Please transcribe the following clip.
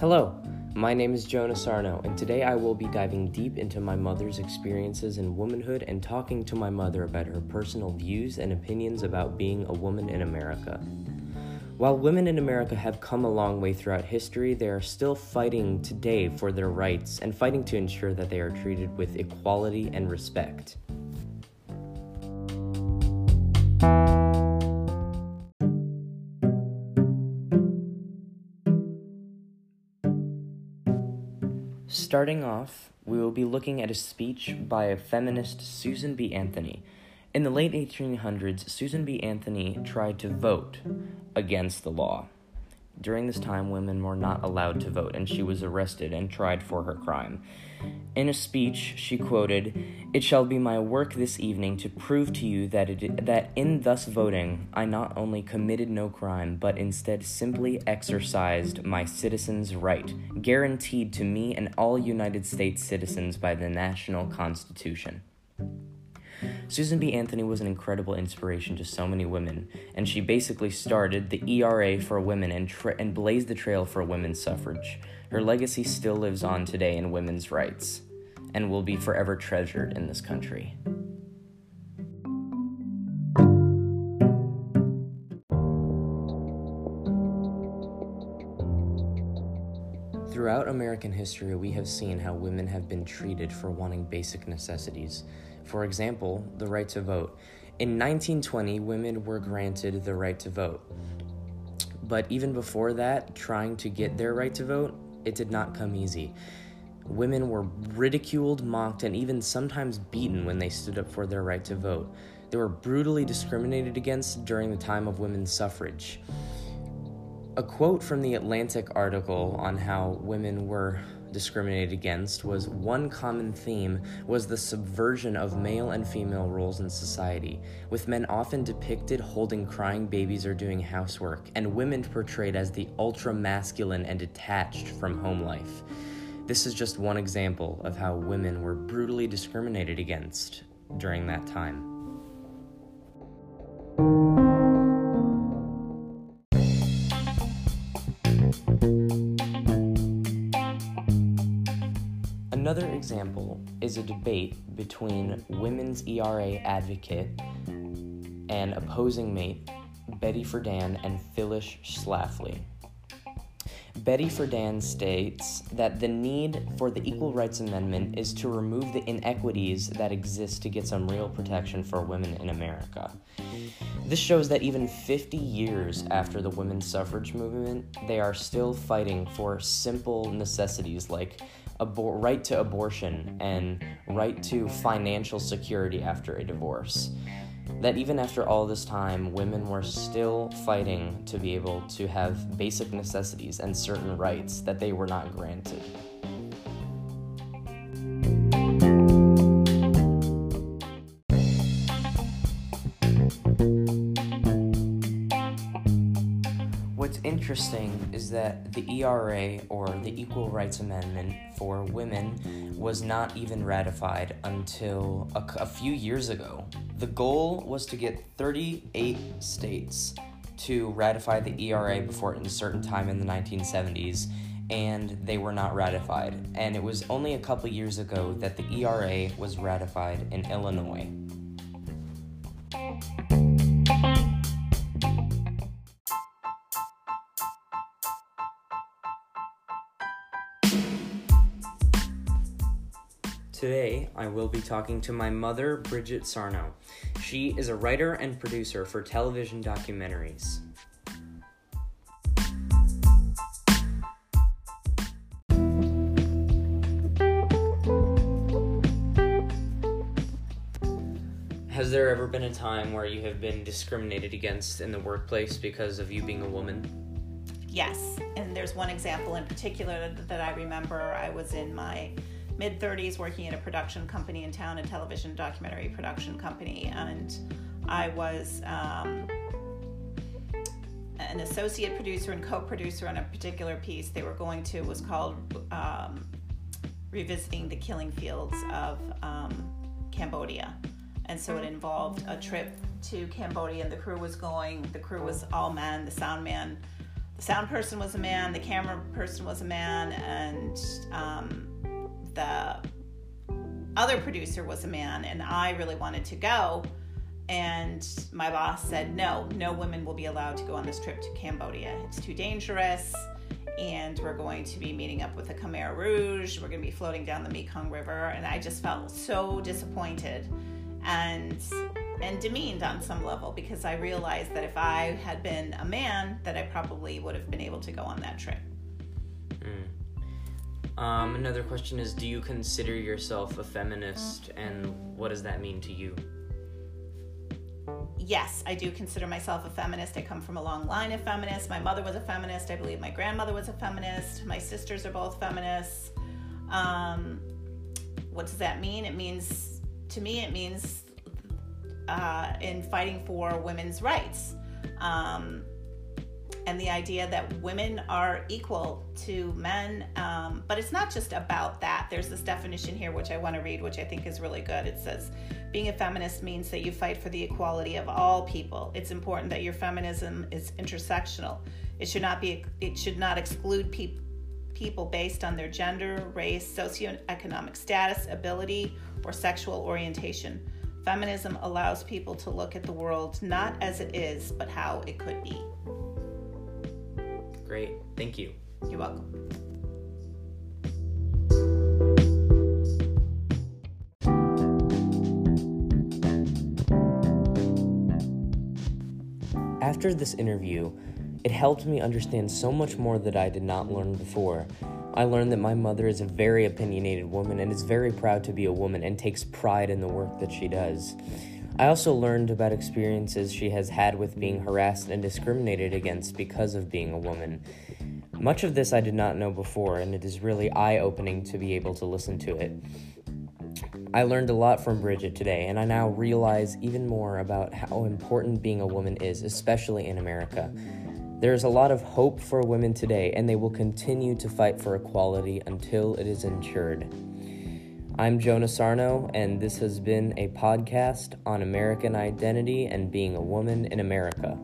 Hello, my name is Jonah Sarno, and today I will be diving deep into my mother's experiences in womanhood and talking to my mother about her personal views and opinions about being a woman in America. While women in America have come a long way throughout history, they are still fighting today for their rights and fighting to ensure that they are treated with equality and respect. Starting off, we will be looking at a speech by a feminist Susan B. Anthony. In the late 1800s, Susan B. Anthony tried to vote against the law. During this time, women were not allowed to vote, and she was arrested and tried for her crime. In a speech, she quoted, "It shall be my work this evening to prove to you that it, that in thus voting, I not only committed no crime, but instead simply exercised my citizen's right, guaranteed to me and all United States citizens by the national Constitution." Susan B. Anthony was an incredible inspiration to so many women, and she basically started the ERA for women and, tra- and blazed the trail for women's suffrage. Her legacy still lives on today in women's rights and will be forever treasured in this country. Throughout American history, we have seen how women have been treated for wanting basic necessities. For example, the right to vote. In 1920, women were granted the right to vote. But even before that, trying to get their right to vote, it did not come easy. Women were ridiculed, mocked, and even sometimes beaten when they stood up for their right to vote. They were brutally discriminated against during the time of women's suffrage. A quote from the Atlantic article on how women were discriminated against was one common theme was the subversion of male and female roles in society, with men often depicted holding crying babies or doing housework, and women portrayed as the ultra masculine and detached from home life. This is just one example of how women were brutally discriminated against during that time. Another example is a debate between women's ERA advocate and opposing mate Betty Friedan and Phyllis Schlafly. Betty Friedan states that the need for the Equal Rights Amendment is to remove the inequities that exist to get some real protection for women in America. This shows that even 50 years after the women's suffrage movement, they are still fighting for simple necessities like abor- right to abortion and right to financial security after a divorce. That even after all this time, women were still fighting to be able to have basic necessities and certain rights that they were not granted. Interesting is that the ERA, or the Equal Rights Amendment for women, was not even ratified until a, a, few years ago. The goal was to get 38 states to ratify the ERA before a certain time in the 1970s, and they were not ratified. And it was only a couple years ago that the ERA was ratified in Illinois. Today, I will be talking to my mother, Bridget Sarno. She is a writer and producer for television documentaries. Has there ever been a time where you have been discriminated against in the workplace because of you being a woman? Yes, and there's one example in particular that I remember. I was in my mid 30s working in a production company in town, a television documentary production company, and I was um, an associate producer and co-producer on a particular piece. They were going to was called um, revisiting the killing fields of um, cambodia. And so it involved a trip to cambodia and the crew was going the crew was all men the sound man the sound person was a man, the camera person was a man, and um, the other producer was a man, and I really wanted to go. And my boss said, no, no women will be allowed to go on this trip to Cambodia. It's too dangerous. And we're going to be meeting up with the Khmer Rouge. We're going to be floating down the Mekong River. And I just felt so disappointed and and demeaned on some level because I realized that if I had been a man, that I probably would have been able to go on that trip. Mm. Um, another question is Do you consider yourself a feminist, and what does that mean to you? Yes, I do consider myself a feminist. I come from a long line of feminists. My mother was a feminist. I believe my grandmother was a feminist. My sisters are both feminists. Um, what does that mean? It means, to me, it means uh, in fighting for women's rights. Um, and the idea that women are equal to men. Um, but it's not just about that. There's this definition here, which I want to read, which I think is really good. It says, being a feminist means that you fight for the equality of all people. It's important that your feminism is intersectional. It should not be. It should not exclude people people based on their gender, race, socioeconomic status, ability, or sexual orientation. Feminism allows people to look at the world not as it is, but how it could be. Great. Thank you. You're welcome. After this interview, it helped me understand so much more that I did not learn before. I learned that my mother is a very opinionated woman and is very proud to be a woman and takes pride in the work that she does. I also learned about experiences she has had with being harassed and discriminated against because of being a woman. Much of this I did not know before, and it is really eye opening to be able to listen to it. I learned a lot from Bridget today, and I now realize even more about how important being a woman is, especially in America. There is a lot of hope for women today, and they will continue to fight for equality until it is ensured. I'm Jonah Sarno, and this has been a podcast on American identity and being a woman in America.